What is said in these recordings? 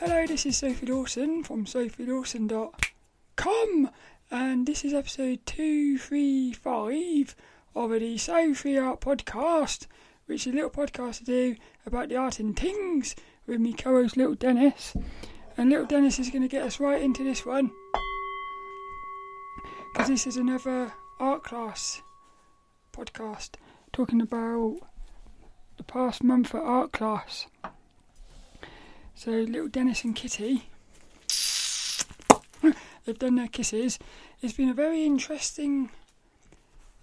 Hello, this is Sophie Dawson from sophiedawson.com, and this is episode 235 of the Sophie Art Podcast, which is a little podcast to do about the art and things with me co host Little Dennis. And Little Dennis is going to get us right into this one because this is another art class podcast talking about the past month at art class. So little Dennis and Kitty, they've done their kisses. It's been a very interesting.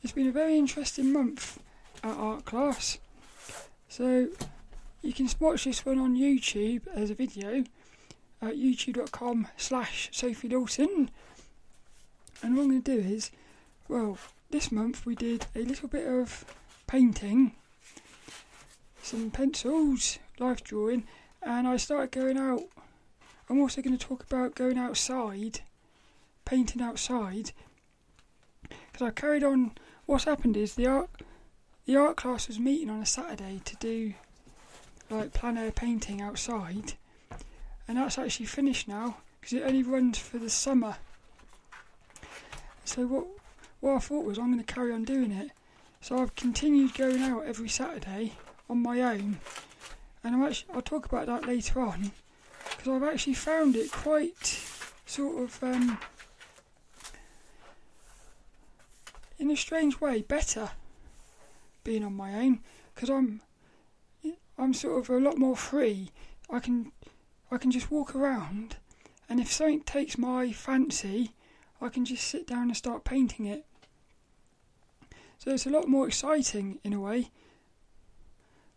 It's been a very interesting month at art class. So you can watch this one on YouTube as a video at youtube.com slash Sophie Dawson. And what I'm going to do is, well, this month we did a little bit of painting, some pencils, life drawing, and I started going out. I'm also going to talk about going outside, painting outside, because I carried on. What's happened is the art, the art class was meeting on a Saturday to do like plein air painting outside, and that's actually finished now because it only runs for the summer. So what what I thought was I'm going to carry on doing it. So I've continued going out every Saturday on my own, and I'm actually I'll talk about that later on because I've actually found it quite sort of um, in a strange way better being on my own because I'm I'm sort of a lot more free. I can I can just walk around, and if something takes my fancy, I can just sit down and start painting it. So it's a lot more exciting in a way.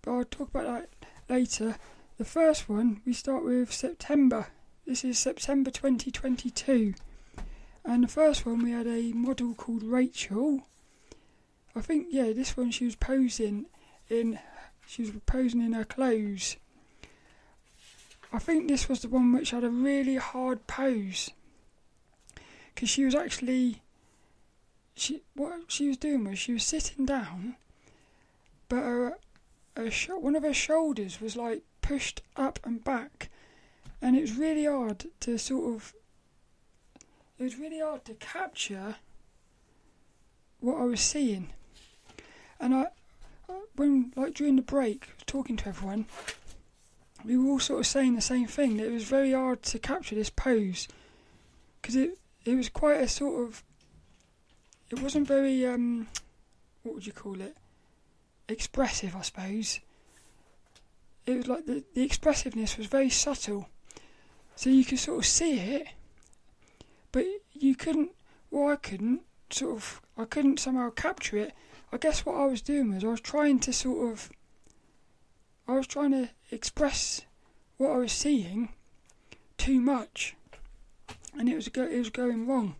But I'll talk about that later. The first one we start with September. This is September 2022. And the first one we had a model called Rachel. I think yeah, this one she was posing in she was posing in her clothes. I think this was the one which had a really hard pose because she was actually she what she was doing was she was sitting down, but her, sh- one of her shoulders was like pushed up and back, and it was really hard to sort of. It was really hard to capture what I was seeing, and I, when like during the break, talking to everyone, we were all sort of saying the same thing. That it was very hard to capture this pose because it it was quite a sort of it wasn't very um what would you call it expressive i suppose. It was like the, the expressiveness was very subtle. So you could sort of see it but you couldn't well i couldn't sort of i couldn't somehow capture it. I guess what i was doing was i was trying to sort of i was trying to express what i was seeing too much and it was go- it was going wrong.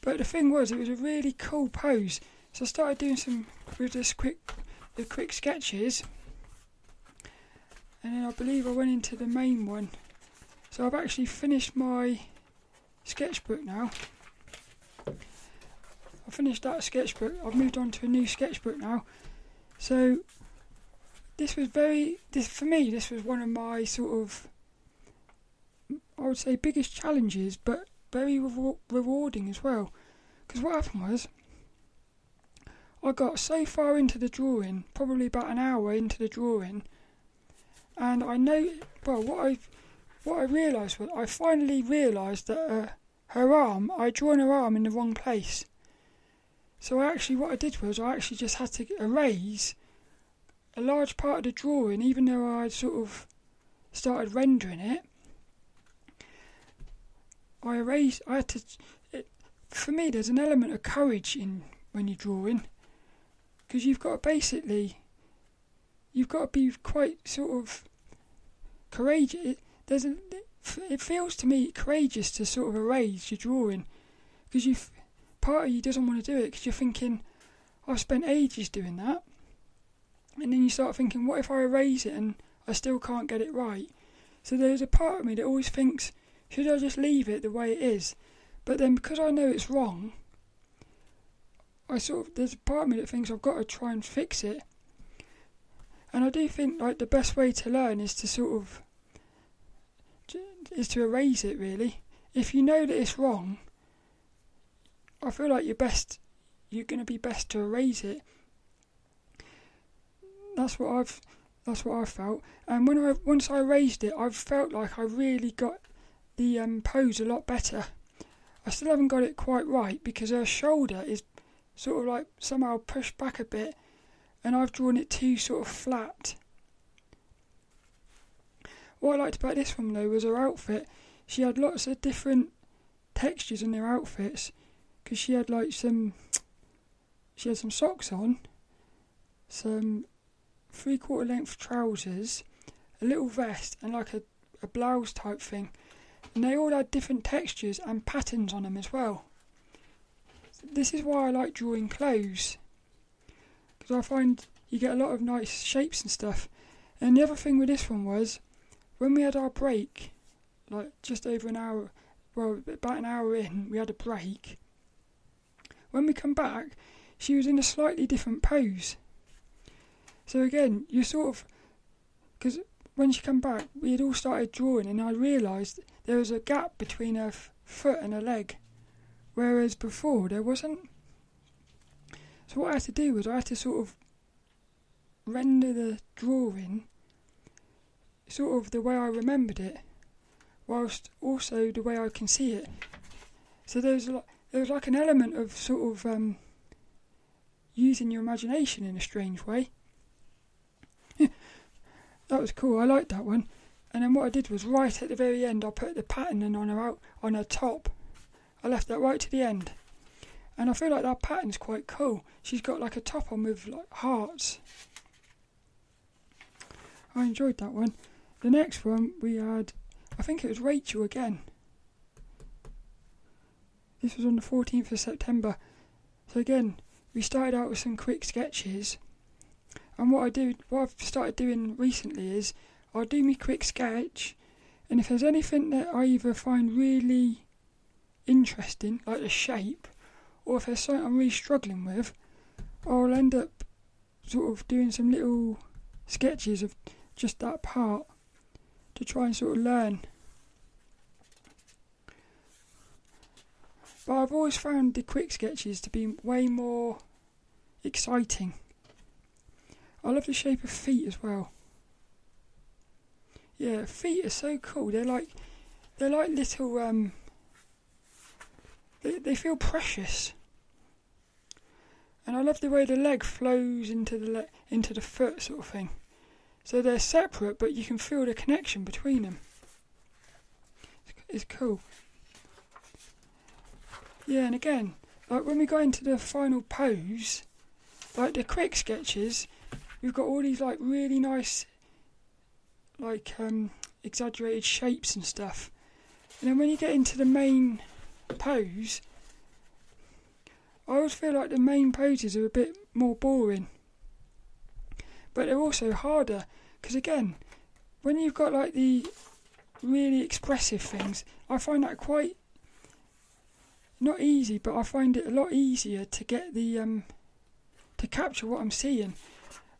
But the thing was, it was a really cool pose. So I started doing some with this quick, the quick sketches, and then I believe I went into the main one. So I've actually finished my sketchbook now. I finished that sketchbook. I've moved on to a new sketchbook now. So this was very this for me. This was one of my sort of I would say biggest challenges, but very rewarding as well. Because what happened was, I got so far into the drawing, probably about an hour into the drawing, and I know well what I what I realised was I finally realised that uh, her arm I'd drawn her arm in the wrong place. So I actually what I did was I actually just had to erase a large part of the drawing, even though I'd sort of started rendering it. I erased. I had to. It, for me, there's an element of courage in when you're drawing, because you've got to basically. You've got to be quite sort of courageous. It, a, it feels to me courageous to sort of erase your drawing, because you part of you doesn't want to do it because you're thinking, I've spent ages doing that, and then you start thinking, what if I erase it and I still can't get it right? So there's a part of me that always thinks should I just leave it the way it is? But then because I know it's wrong, I sort of there's a part of me that thinks I've got to try and fix it. And I do think like the best way to learn is to sort of is to erase it really. If you know that it's wrong, I feel like you're best you're to be best to erase it. That's what I've that's what I felt. And when I once I erased it, I've felt like I really got the um, pose a lot better. I still haven't got it quite right because her shoulder is sort of like somehow pushed back a bit, and I've drawn it too sort of flat. What I liked about this one though was her outfit. She had lots of different textures in her outfits because she had like some she had some socks on, some three quarter length trousers, a little vest, and like a, a blouse type thing. And they all had different textures and patterns on them as well. This is why I like drawing clothes because I find you get a lot of nice shapes and stuff. And the other thing with this one was when we had our break, like just over an hour, well, about an hour in, we had a break. When we come back, she was in a slightly different pose. So again, you sort of, because when she come back, we had all started drawing, and I realised there was a gap between her f- foot and her leg, whereas before there wasn't. So what I had to do was I had to sort of render the drawing sort of the way I remembered it, whilst also the way I can see it. So there was like there was like an element of sort of um, using your imagination in a strange way. that was cool. I liked that one. And then what I did was right at the very end, I put the pattern on her out on her top. I left that right to the end, and I feel like that pattern's quite cool. She's got like a top on with like hearts. I enjoyed that one. The next one we had, I think it was Rachel again. This was on the 14th of September. So again, we started out with some quick sketches. And what I do, what I've started doing recently is I'll do my quick sketch, and if there's anything that I either find really interesting, like the shape, or if there's something I'm really struggling with, I'll end up sort of doing some little sketches of just that part to try and sort of learn. But I've always found the quick sketches to be way more exciting. I love the shape of feet as well. Yeah, feet are so cool. They're like they're like little um they they feel precious. And I love the way the leg flows into the le- into the foot sort of thing. So they're separate, but you can feel the connection between them. It's cool. Yeah, and again, like when we go into the final pose, like the quick sketches, we've got all these like really nice, like um, exaggerated shapes and stuff. And then when you get into the main pose, I always feel like the main poses are a bit more boring. But they're also harder because again, when you've got like the really expressive things, I find that quite not easy, but I find it a lot easier to get the um to capture what I'm seeing.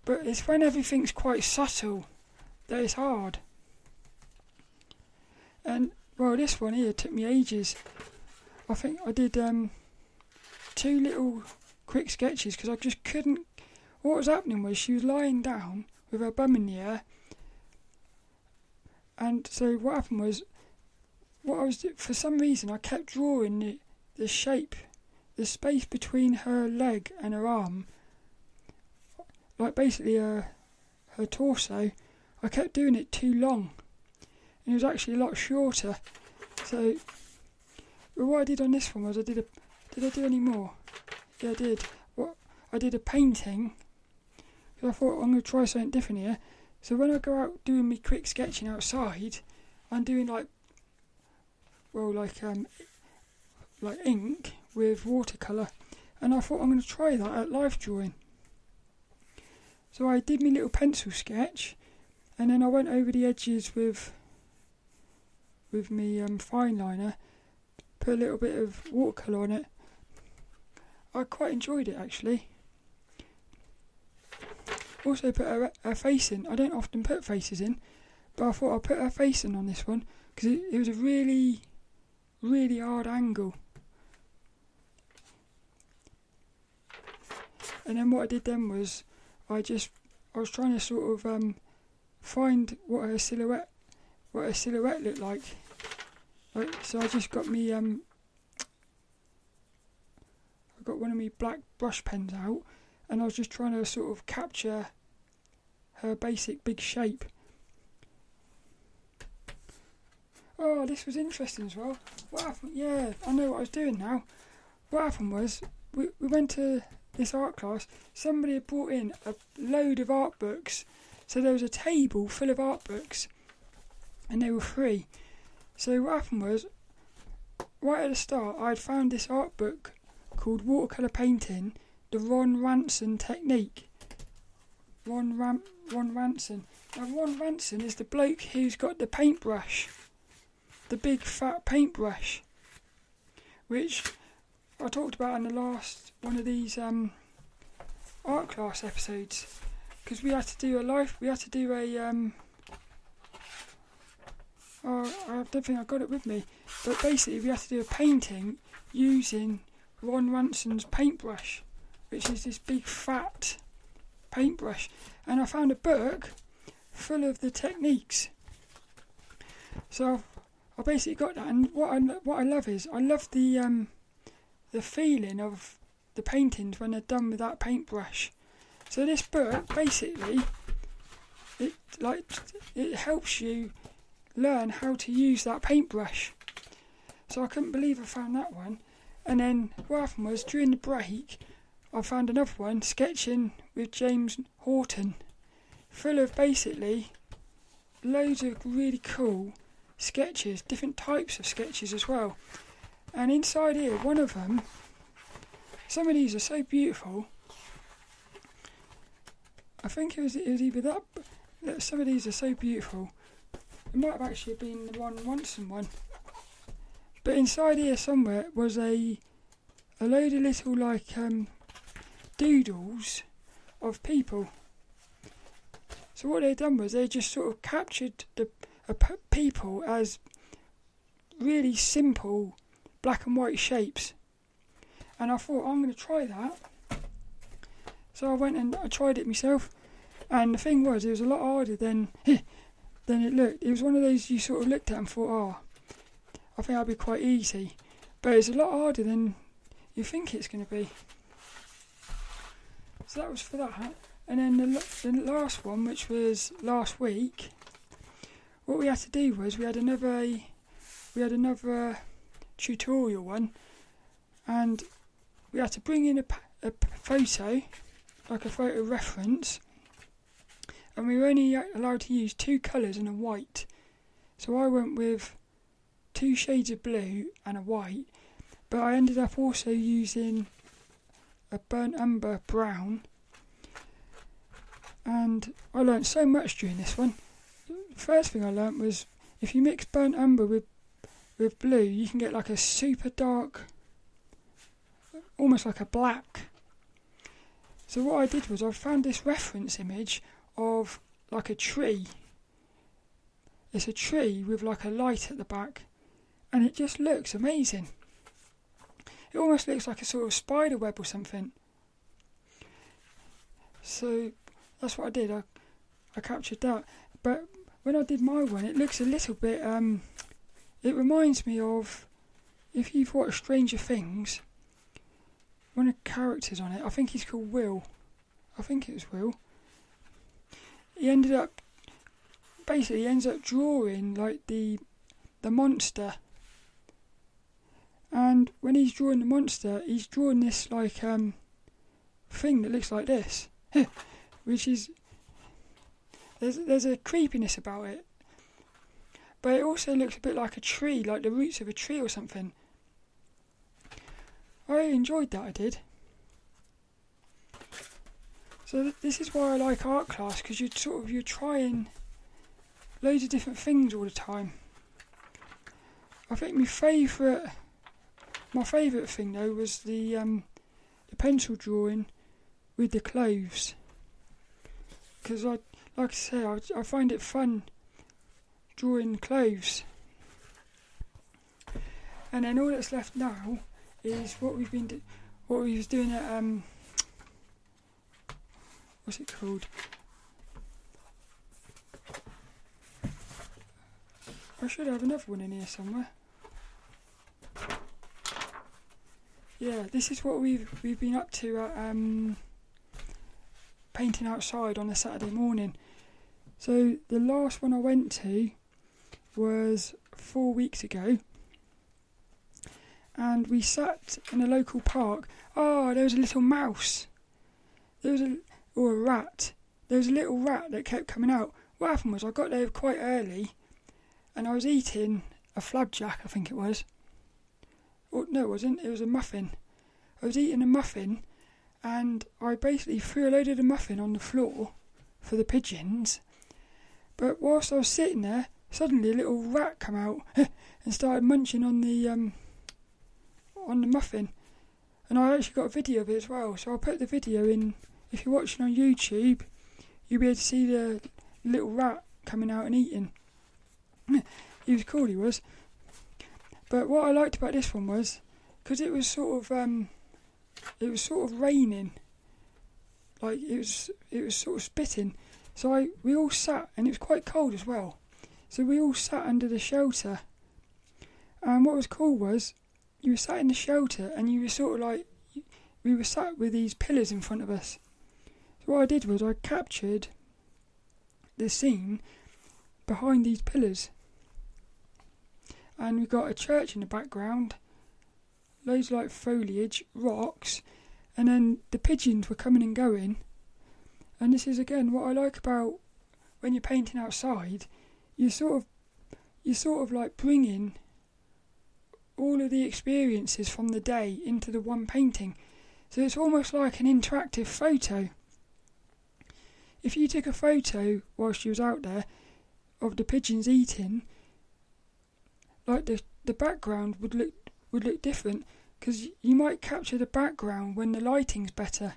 But it's when everything's quite subtle that it's hard. And well, this one here took me ages. I think I did um two little quick sketches because I just couldn't. What was happening was she was lying down with her bum in the air. And so what happened was, what I was for some reason I kept drawing the, the shape, the space between her leg and her arm, like basically her her torso. I kept doing it too long, and it was actually a lot shorter. So, what I did on this one was I did a. Did I do any more? Yeah, I did. What I did a painting I thought I'm going to try something different here. So when I go out doing me quick sketching outside, I'm doing like, well, like um, like ink with watercolor, and I thought I'm going to try that at life drawing. So I did my little pencil sketch, and then I went over the edges with with me um, fine liner, put a little bit of watercolor on it. I quite enjoyed it actually. Also put a, a face in. I don't often put faces in, but I thought I'd put her face in on this one because it, it was a really, really hard angle. And then what I did then was I just I was trying to sort of um, find what her silhouette what her silhouette looked like. So I just got me um I got one of my black brush pens out and I was just trying to sort of capture her basic big shape. Oh, this was interesting as well. What happened? Yeah, I know what I was doing now. What happened was we, we went to this art class. Somebody had brought in a load of art books. So there was a table full of art books and they were free. So what happened was, right at the start, I had found this art book called Watercolour Painting, the Ron Ranson Technique. Ron, Ram- Ron Ranson. Now, Ron Ranson is the bloke who's got the paintbrush, the big fat paintbrush, which I talked about in the last one of these um, art class episodes. Because we had to do a life, we had to do a um, I don't think I got it with me. But basically, we had to do a painting using Ron Ranson's paintbrush, which is this big fat paintbrush. And I found a book full of the techniques. So I basically got that. And what I what I love is I love the um, the feeling of the paintings when they're done with that paintbrush. So this book basically it like it helps you learn how to use that paintbrush. So I couldn't believe I found that one. And then what happened was during the break, I found another one sketching with James Horton, full of basically loads of really cool sketches, different types of sketches as well. And inside here, one of them, some of these are so beautiful. I think it was, it was either that, some of these are so beautiful. It might have actually been the one Ranson one. But inside here somewhere was a a load of little like um, doodles of people. So what they done was they just sort of captured the uh, people as really simple black and white shapes. And I thought I'm going to try that. So I went and I tried it myself. And the thing was, it was a lot harder than then it looked. It was one of those you sort of looked at and thought, oh, I think that'll be quite easy. But it's a lot harder than you think it's going to be. So that was for that. And then the, the last one, which was last week, what we had to do was we had another we had another tutorial one, and we had to bring in a, a photo, like a photo reference, and we were only allowed to use two colours and a white. So I went with two shades of blue and a white, but I ended up also using a burnt umber brown. And I learnt so much during this one. The first thing I learnt was if you mix burnt umber with with blue, you can get like a super dark, almost like a black. So what I did was I found this reference image of like a tree. It's a tree with like a light at the back, and it just looks amazing. It almost looks like a sort of spider web or something. So that's what I did. I I captured that, but when I did my one, it looks a little bit. Um, it reminds me of if you've watched Stranger Things. One of the characters on it, I think he's called Will. I think it was Will he ended up basically ends up drawing like the the monster. And when he's drawing the monster, he's drawing this like um thing that looks like this, which is there's there's a creepiness about it, but it also looks a bit like a tree, like the roots of a tree or something. I enjoyed that. I did. So th- this is why I like art class because you sort of you're trying loads of different things all the time. I think my favourite my favourite thing though was the um, the pencil drawing with the clothes because I like I say I, I find it fun drawing clothes. And then all that's left now is what we've been do- what we was doing at um what's it called? I should have another one in here somewhere. Yeah, this is what we've we've been up to at um painting outside on a Saturday morning. So the last one I went to was four weeks ago, and we sat in a local park. Oh, there was a little mouse. There was a or a rat. There was a little rat that kept coming out. What happened was I got there quite early, and I was eating a flapjack, I think it was. Or no, it wasn't. It was a muffin. I was eating a muffin, and I basically threw a load of the muffin on the floor for the pigeons. But whilst I was sitting there, suddenly a little rat come out and started munching on the um, on the muffin. And I actually got a video of it as well, so I'll put the video in. If you're watching on YouTube, you'll be able to see the little rat coming out and eating. he was cool, he was. But what I liked about this one was because it was sort of um, it was sort of raining, like it was it was sort of spitting. So I we all sat and it was quite cold as well. So we all sat under the shelter. And what was cool was you were sat in the shelter and you were sort of like we were sat with these pillars in front of us. What I did was I captured the scene behind these pillars. And we got a church in the background, loads of like foliage, rocks, and then the pigeons were coming and going. And this is again what I like about when you're painting outside, you sort of you sort of like bringing all of the experiences from the day into the one painting. So it's almost like an interactive photo. If you took a photo while she was out there of the pigeons eating, like the the background would look would look different because you might capture the background when the lighting's better.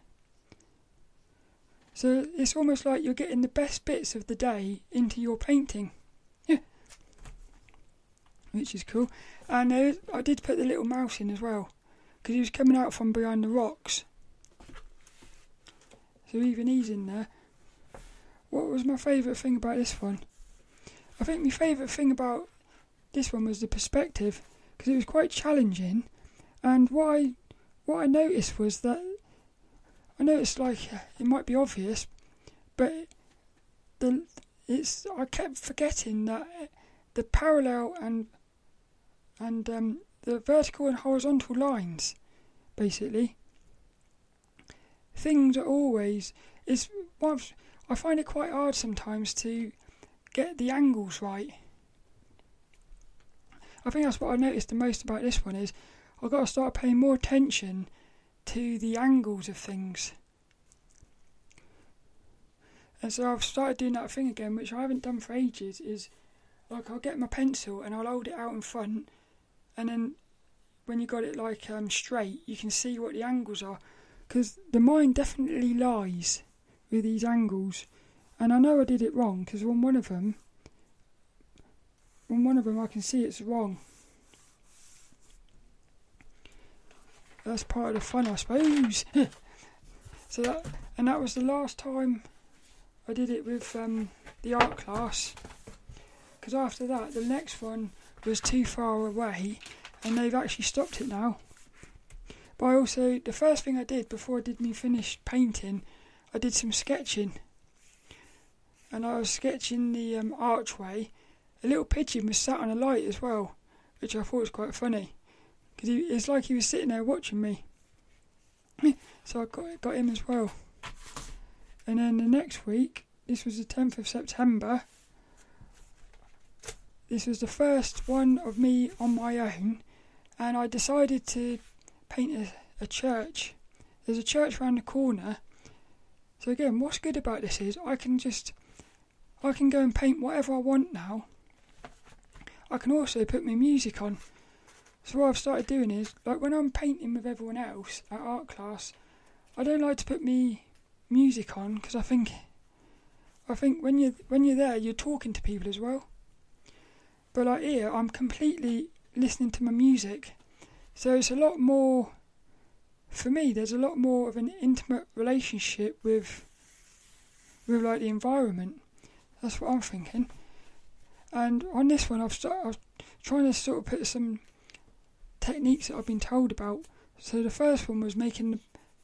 So it's almost like you're getting the best bits of the day into your painting. Yeah. Which is cool. And I did put the little mouse in as well because he was coming out from behind the rocks. So even he's in there. What was my favourite thing about this one? I think my favourite thing about this one was the perspective because it was quite challenging. And what I, what I noticed was that I it's like it might be obvious, but the it's I kept forgetting that the parallel and and um, the vertical and horizontal lines, basically, things are always is once I find it quite hard sometimes to get the angles right. I think that's what I noticed the most about this one is I've got to start paying more attention to the angles of things. And so I've started doing that thing again, which I haven't done for ages. Is like I'll get my pencil and I'll hold it out in front, and then when you got it like um, straight, you can see what the angles are. Because the mind definitely lies with these angles, and I know I did it wrong because on one of them, on one of them, I can see it's wrong. That's part of the fun, I suppose. so that, and that was the last time I did it with um, the art class. Because after that, the next one was too far away, and they've actually stopped it now. But I also, the first thing I did before I did me finished painting, I did some sketching. And I was sketching the um, archway. A little pigeon was sat on a light as well, which I thought was quite funny because it's like he was sitting there watching me. so I got got him as well. And then the next week, this was the 10th of September. This was the first one of me on my own, and I decided to paint a, a church. There's a church around the corner. So again, what's good about this is I can just I can go and paint whatever I want now. I can also put my music on. So what I've started doing is, like when I'm painting with everyone else at art class, I don't like to put me music on because I think, I think when you when you're there, you're talking to people as well. but like here, I'm completely listening to my music, so it's a lot more. For me, there's a lot more of an intimate relationship with, with like the environment. That's what I'm thinking. And on this one, I've started, I'm trying to sort of put some techniques that I've been told about. So the first one was making the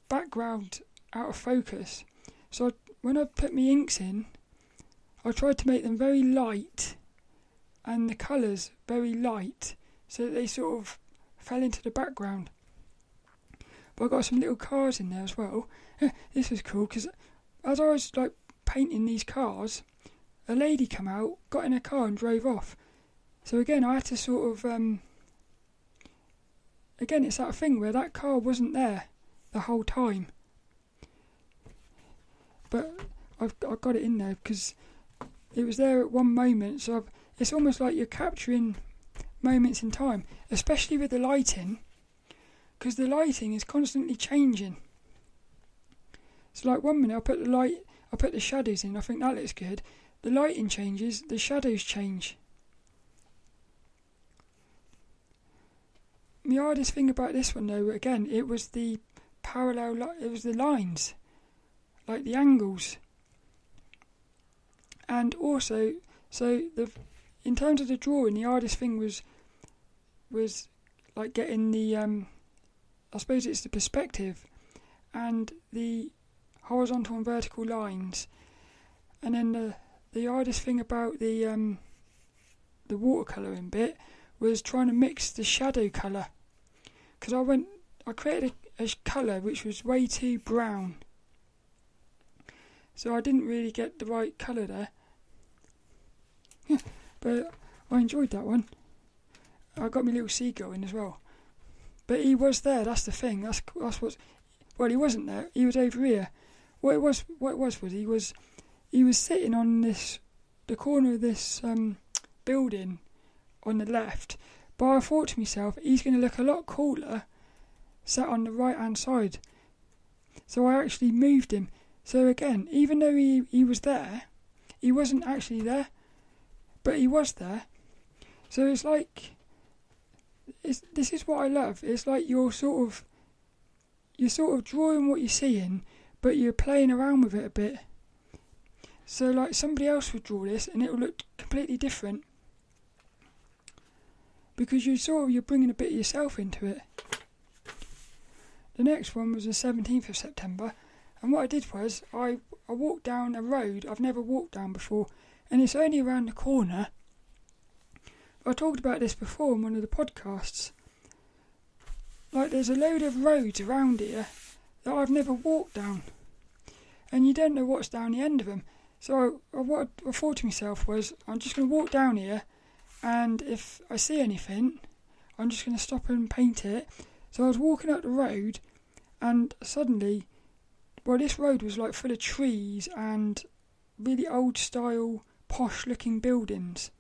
background out of focus. So I, when I put my inks in, I tried to make them very light and the colours very light so that they sort of fell into the background. But I got some little cars in there as well. this was cool because as I was like painting these cars, a lady come out, got in a car and drove off. So again, I had to sort of um, again, it's that thing where that car wasn't there the whole time. But I've I got it in there because it was there at one moment. So I've, it's almost like you're capturing moments in time, especially with the lighting, because the lighting is constantly changing. So like one minute I put the light, I put the shadows in. I think that looks good. The lighting changes, the shadows change. The hardest thing about this one, though, again, it was the parallel. Li- it was the lines, like the angles, and also, so the in terms of the drawing, the hardest thing was was like getting the um, I suppose it's the perspective and the horizontal and vertical lines, and then the the hardest thing about the um, the watercolouring bit was trying to mix the shadow colour. Because I went I created a, a colour which was way too brown. So I didn't really get the right colour there. But I enjoyed that one. I got my little seagull in as well but he was there that's the thing that's that's what well he wasn't there he was over here what it was what it was was he was he was sitting on this the corner of this um, building on the left but I thought to myself, he's going to look a lot cooler sat on the right hand side. So I actually moved him. So again, even though he, he was there, he wasn't actually there, but he was there. So it's like, it's, this is what I love. It's like you're sort of, you're sort of drawing what you're seeing, but you're playing around with it a bit. So like somebody else would draw this, and it will look completely different because you sort of you're bringing a bit of yourself into it. The next one was the 17th of September, and what I did was I I walked down a road I've never walked down before, and it's only around the corner. I talked about this before in one of the podcasts. Like there's a load of roads around here that I've never walked down, and you don't know what's down the end of them. So I, what I thought to myself was, I'm just going to walk down here and if I see anything, I'm just going to stop and paint it. So I was walking up the road, and suddenly, well, this road was like full of trees and really old style, posh looking buildings.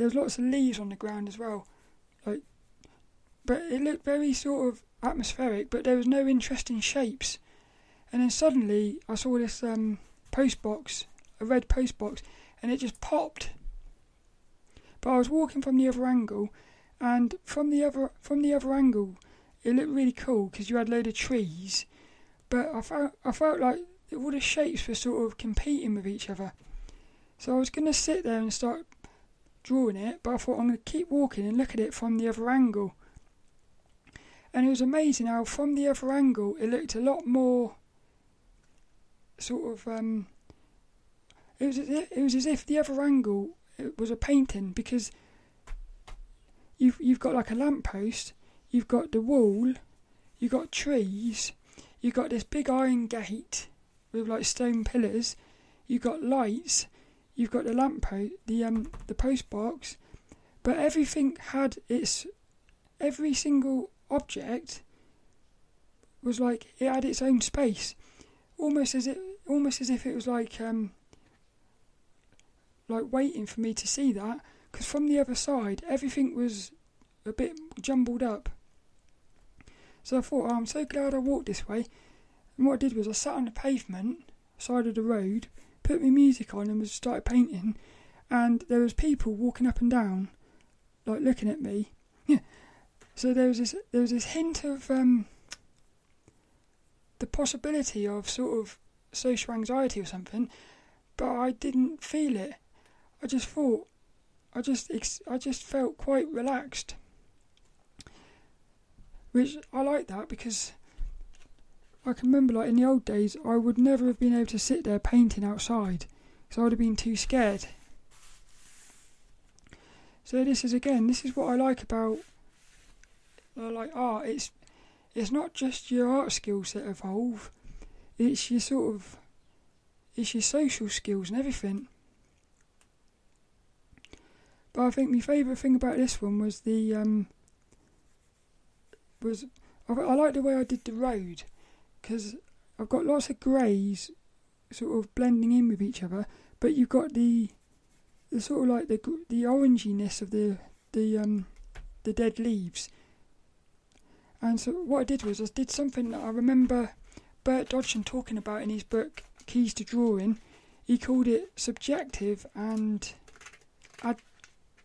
There was lots of leaves on the ground as well, like, but it looked very sort of atmospheric. But there was no interesting shapes. And then suddenly, I saw this um, post box, a red post box, and it just popped but I was walking from the other angle, and from the other from the other angle, it looked really cool because you had a load of trees. But I felt I felt like all the shapes were sort of competing with each other. So I was going to sit there and start drawing it, but I thought I'm going to keep walking and look at it from the other angle. And it was amazing how from the other angle it looked a lot more sort of um, it was it was as if the other angle it was a painting because you've you've got like a lamppost, you've got the wall, you've got trees, you've got this big iron gate with like stone pillars, you've got lights, you've got the lamppost, the um the post box, but everything had its every single object was like it had its own space, almost as it almost as if it was like um like waiting for me to see that because from the other side everything was a bit jumbled up. So I thought, oh, I'm so glad I walked this way. And what I did was I sat on the pavement, side of the road, put my music on and was started painting. and there was people walking up and down, like looking at me. Yeah. so there was this there was this hint of um, the possibility of sort of social anxiety or something, but I didn't feel it. I just thought, I just I just felt quite relaxed, which I like that because I can remember like in the old days I would never have been able to sit there painting outside because I would have been too scared. So this is again, this is what I like about uh, like art. It's it's not just your art skills that evolve; it's your sort of it's your social skills and everything. But I think my favourite thing about this one was the um, was I, I like the way I did the road because I've got lots of greys sort of blending in with each other, but you've got the the sort of like the the oranginess of the the um the dead leaves. And so what I did was I did something that I remember Bert Dodson talking about in his book Keys to Drawing. He called it subjective and ad-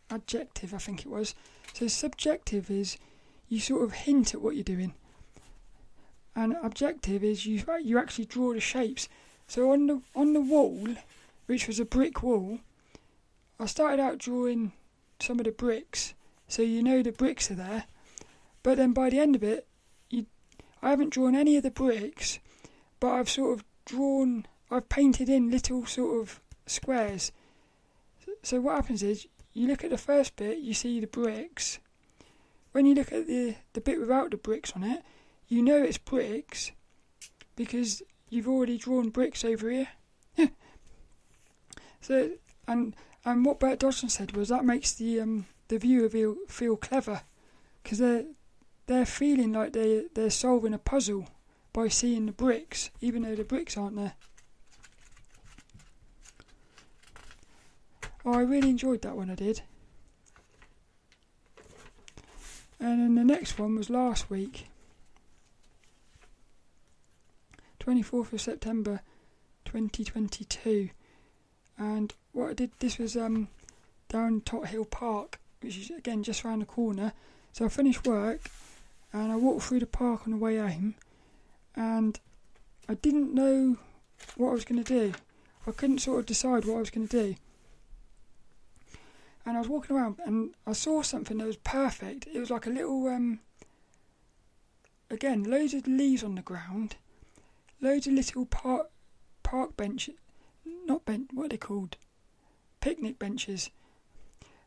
adjective, I think it was. So subjective is you sort of hint at what you're doing, and objective is you you actually draw the shapes. So on the on the wall, which was a brick wall, I started out drawing some of the bricks, so you know the bricks are there. But then by the end of it, you, I haven't drawn any of the bricks, but I've sort of drawn, I've painted in little sort of squares. So what happens is, you look at the first bit, you see the bricks. When you look at the the bit without the bricks on it, you know it's bricks because you've already drawn bricks over here. so and and what Bert Dodson said was that makes the um, the viewer feel feel clever because they're they're feeling like they they're solving a puzzle by seeing the bricks, even though the bricks aren't there. Oh, I really enjoyed that one. I did. And then the next one was last week, 24th of September, 2022 and what I did this was um, down Tothill Park, which is again just around the corner. So I finished work and I walked through the park on the way home, and I didn't know what I was going to do. I couldn't sort of decide what I was going to do. And I was walking around and I saw something that was perfect. It was like a little, um, again, loads of leaves on the ground, loads of little park park benches not bench, what are they called? Picnic benches.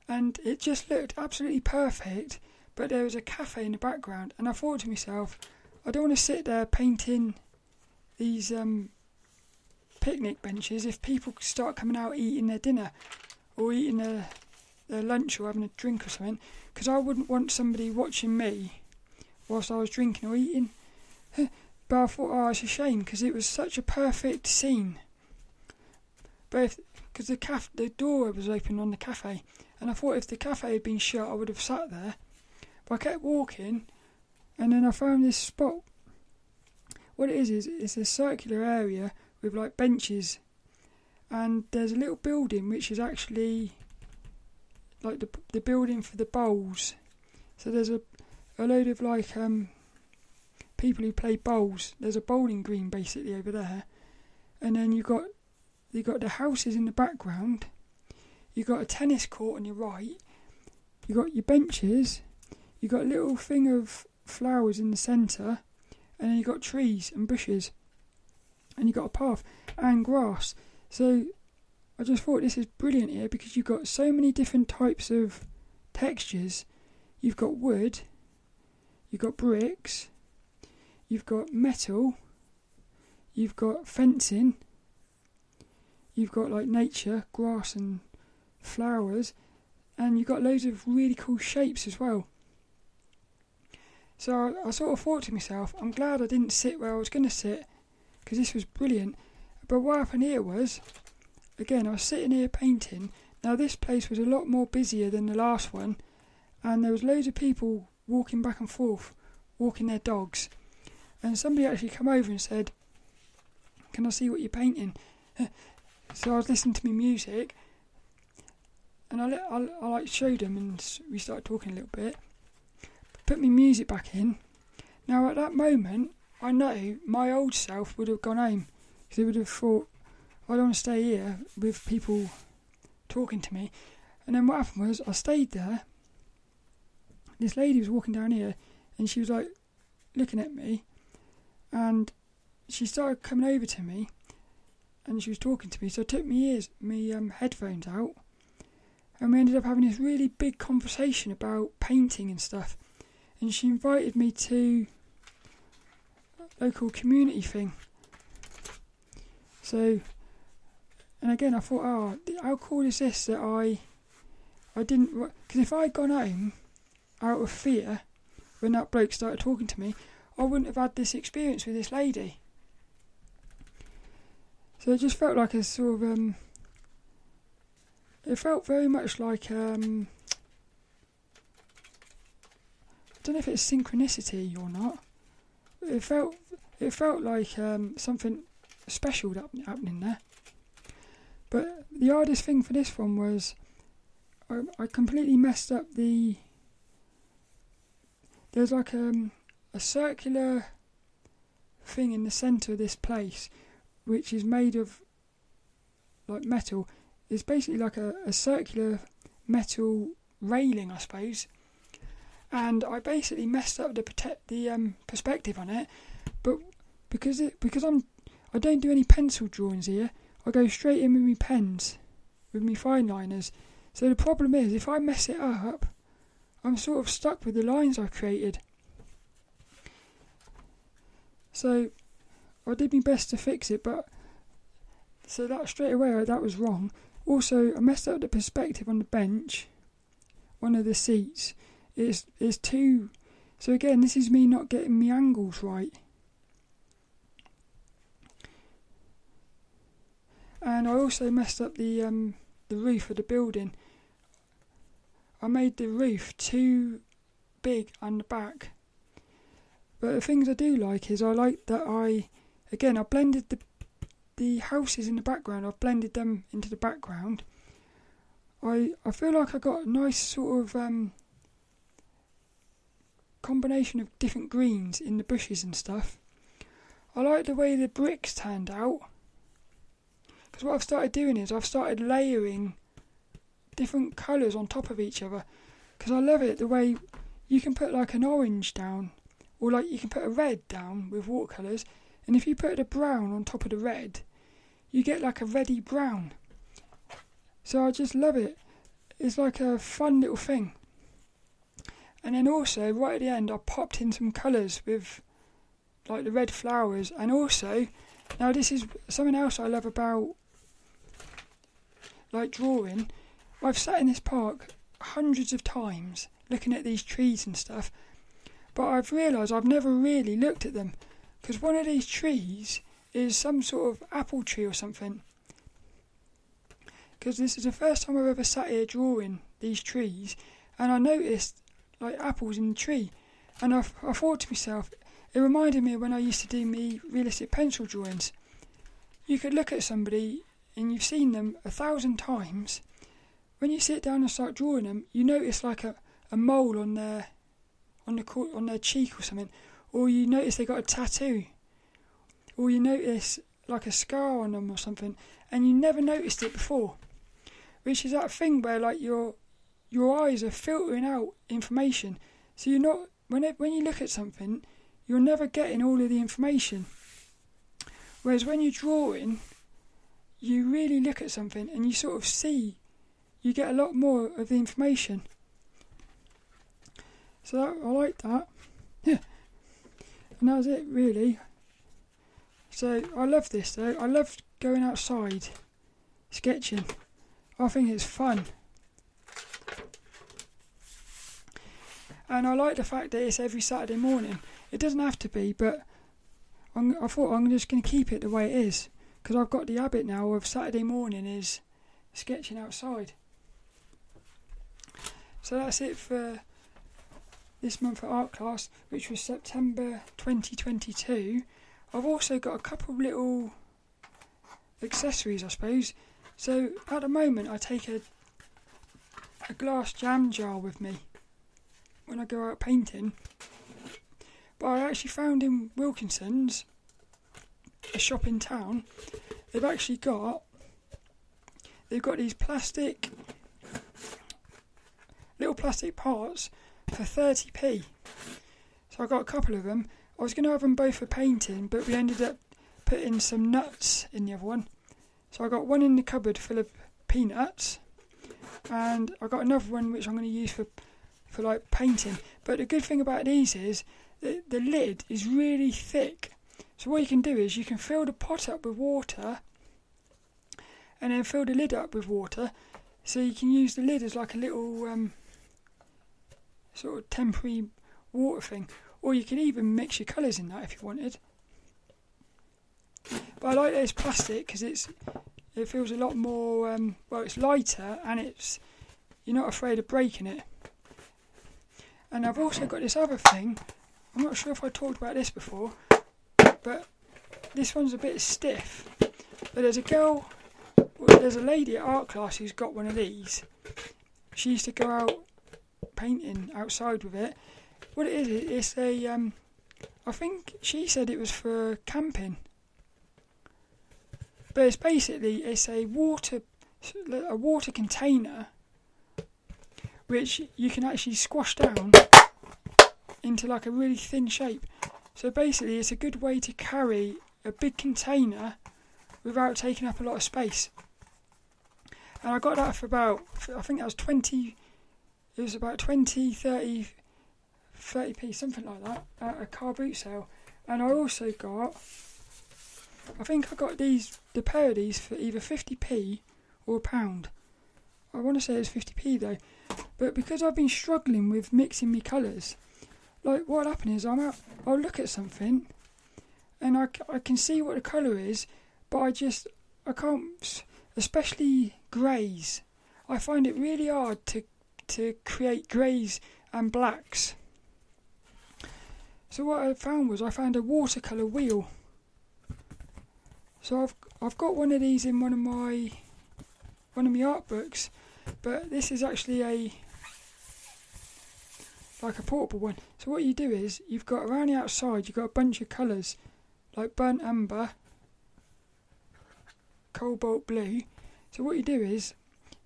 And it just looked absolutely perfect, but there was a cafe in the background, and I thought to myself, I don't want to sit there painting these um, picnic benches if people start coming out eating their dinner or eating their, their lunch or having a drink or something, because I wouldn't want somebody watching me whilst I was drinking or eating. But I thought, oh, it's a shame because it was such a perfect scene. But because the caf the door was open on the cafe, and I thought if the cafe had been shut, I would have sat there. But I kept walking, and then I found this spot. What it is is it's a circular area with like benches, and there's a little building which is actually like the the building for the bowls. So there's a a load of like um people who play bowls. There's a bowling green basically over there, and then you got You've got the houses in the background. You've got a tennis court on your right. You've got your benches. You've got a little thing of flowers in the centre. And then you've got trees and bushes. And you've got a path and grass. So I just thought this is brilliant here because you've got so many different types of textures. You've got wood, you've got bricks, you've got metal, you've got fencing, you've got like nature, grass and flowers, and you've got loads of really cool shapes as well. So I, I sort of thought to myself, I'm glad I didn't sit where I was going to sit because this was brilliant. But what happened here was, again, I was sitting here painting. Now this place was a lot more busier than the last one, and there was loads of people walking back and forth, walking their dogs. And somebody actually come over and said, "Can I see what you're painting?" So I was listening to my music, and I, I, I like showed him, and we started talking a little bit. Put my music back in. Now at that moment, I know my old self would have gone home because he would have thought I don't want to stay here with people talking to me. And then what happened was I stayed there. This lady was walking down here, and she was like looking at me, and she started coming over to me, and she was talking to me. So I took my ears, my um, headphones out, and we ended up having this really big conversation about painting and stuff. And she invited me to a local community thing. So, and again, I thought, oh, how cool is this that I, I didn't, because if I'd gone home out of fear when that bloke started talking to me, I wouldn't have had this experience with this lady. So it just felt like a sort of um, it felt very much like um, I don't know if it's synchronicity or not. It felt it felt like um, something special happening there. But the hardest thing for this one was I, I completely messed up the. There's like um, a circular thing in the centre of this place, which is made of like metal. It's basically like a, a circular metal railing, I suppose. And I basically messed up the the um, perspective on it, but because it because I'm I don't do any pencil drawings here. I go straight in with my pens, with my fine liners. So the problem is, if I mess it up, I'm sort of stuck with the lines I've created. So I did my best to fix it, but so that straight away that was wrong. Also, I messed up the perspective on the bench. One of the seats is is too. So again, this is me not getting my angles right. And I also messed up the um, the roof of the building. I made the roof too big on the back. But the things I do like is I like that I again I blended the the houses in the background, I've blended them into the background. I I feel like I got a nice sort of um, combination of different greens in the bushes and stuff. I like the way the bricks turned out. Because what I've started doing is I've started layering different colours on top of each other. Because I love it the way you can put like an orange down, or like you can put a red down with watercolours, and if you put the brown on top of the red, you get like a reddy brown. So I just love it. It's like a fun little thing. And then also, right at the end, I popped in some colours with like the red flowers. And also, now this is something else I love about like drawing. I've sat in this park hundreds of times looking at these trees and stuff, but I've realised I've never really looked at them because one of these trees is some sort of apple tree or something. Because this is the first time I've ever sat here drawing these trees, and I noticed like apples in the tree, and I, I thought to myself, it reminded me when I used to do me realistic pencil drawings. You could look at somebody and you've seen them a thousand times. When you sit down and start drawing them, you notice like a, a mole on their on the on their cheek or something, or you notice they got a tattoo or you notice like a scar on them or something, and you never noticed it before. Which is that thing where like your your eyes are filtering out information, so you're not when it, when you look at something, you're never getting all of the information. Whereas when you're drawing, you really look at something and you sort of see, you get a lot more of the information. So that, I like that. Yeah. And that was it, really. So I love this though. I love going outside, sketching. I think it's fun. And I like the fact that it's every Saturday morning. It doesn't have to be, but I'm, i thought I'm just going to keep it the way it is because I've got the habit now of Saturday morning is sketching outside. So that's it for this month at art class, which was September 2022. I've also got a couple of little accessories, I suppose. So at the moment, I take a a glass jam jar with me when I go out painting. But I actually found in Wilkinson's, a shop in town, they've actually got they've got these plastic little plastic parts for 30p. So I got a couple of them. I was going to have them both for painting, but we ended up putting some nuts in the other one. So I got one in the cupboard full of peanuts, and I got another one which I'm going to use for for like painting. But the good thing about these is the the lid is really thick. So what you can do is you can fill the pot up with water, and then fill the lid up with water. So you can use the lid as like a little um, sort of temporary water thing, or you can even mix your colours in that if you wanted. But I like this plastic because it's it feels a lot more um, well. It's lighter and it's you're not afraid of breaking it. And I've also got this other thing. I'm not sure if I talked about this before, but this one's a bit stiff. But there's a girl, there's a lady at art class who's got one of these. She used to go out painting outside with it. What it is, it's a. Um, I think she said it was for camping. But it's basically it's a water a water container which you can actually squash down into like a really thin shape. So basically, it's a good way to carry a big container without taking up a lot of space. And I got that for about, I think that was 20, it was about 20, 30, 30p, something like that, at a car boot sale. And I also got, I think I got these, the pair of these for either 50p or a pound. I want to say it's 50p though. But because I've been struggling with mixing my colours, like what happened is I'm out, I'll look at something and I, I can see what the colour is, but I just, I can't, especially greys. I find it really hard to, to create greys and blacks. So what I found was I found a watercolour wheel. So I've I've got one of these in one of my one of my art books, but this is actually a like a portable one. So what you do is you've got around the outside you've got a bunch of colours like burnt umber, cobalt blue. So what you do is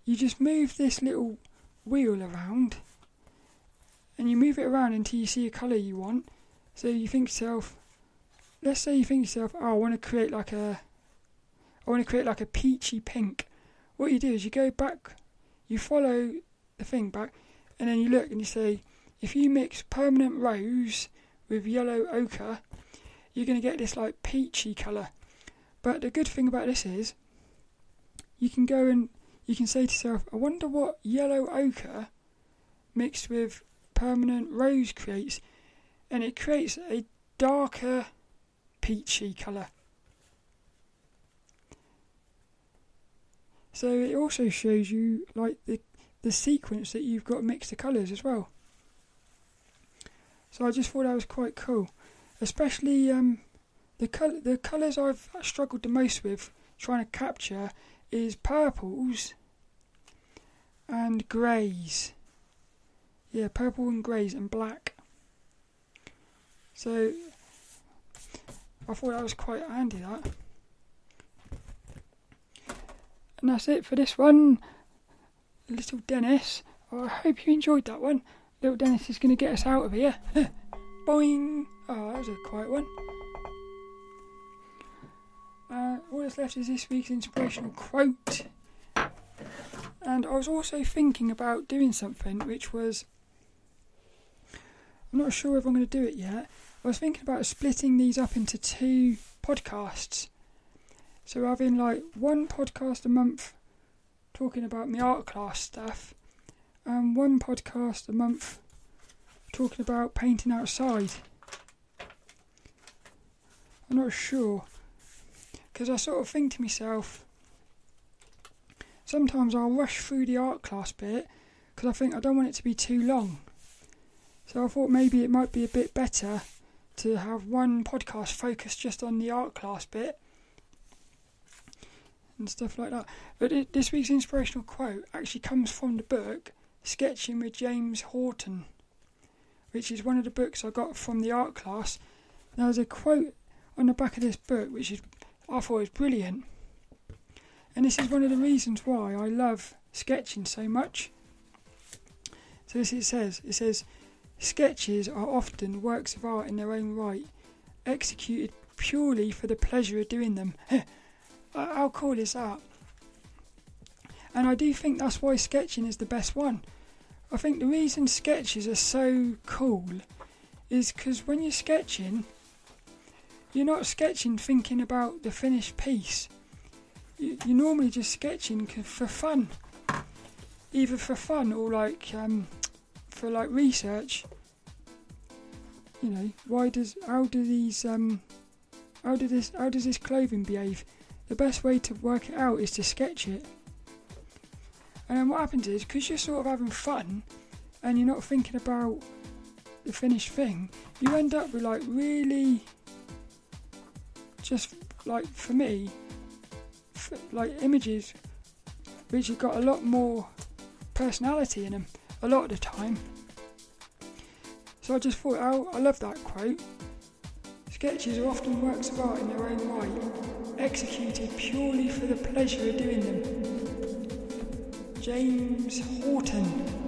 you just move this little wheel around and you move it around until you see a colour you want. So you think yourself, let's say you think yourself, oh, I want to create like a, I want to create like a peachy pink. What you do is you go back, you follow the thing back, and then you look and you say, if you mix permanent rose with yellow ochre, you're going to get this like peachy colour. But the good thing about this is, you can go and you can say to yourself, I wonder what yellow ochre mixed with permanent rose creates, and it creates a darker peachy colour. So it also shows you like the the sequence that you've got mixed the colours as well. So I just thought that was quite cool, especially um, the col- the colours I've struggled the most with trying to capture is purples and greys. Yeah, purple and greys and black. So I thought that was quite handy that. And that's it for this one. Little Dennis. I hope you enjoyed that one. Little Dennis is going to get us out of here. Boing! Oh, that was a quiet one. Left is this week's inspirational quote. And I was also thinking about doing something which was. I'm not sure if I'm going to do it yet. I was thinking about splitting these up into two podcasts. So having like one podcast a month talking about my art class stuff and one podcast a month talking about painting outside. I'm not sure because I sort of think to myself sometimes I'll rush through the art class bit because I think I don't want it to be too long. So I thought maybe it might be a bit better to have one podcast focused just on the art class bit and stuff like that. But it, this week's inspirational quote actually comes from the book Sketching with James Horton, which is one of the books I got from the art class. There's a quote on the back of this book which is I thought it was brilliant. And this is one of the reasons why I love sketching so much. So this it says, it says sketches are often works of art in their own right, executed purely for the pleasure of doing them. How cool is that? And I do think that's why sketching is the best one. I think the reason sketches are so cool is because when you're sketching, you're not sketching thinking about the finished piece. You, are normally just sketching for fun, either for fun or like um, for like research. You know, why does how do these um, how do this how does this clothing behave? The best way to work it out is to sketch it. And then what happens is, because you're sort of having fun and you're not thinking about the finished thing, you end up with like really, just like for me, f- like images which have got a lot more personality in them a lot of the time. So I just thought, oh, I love that quote. Sketches are often works of art in their own right, executed purely for the pleasure of doing them. James Horton.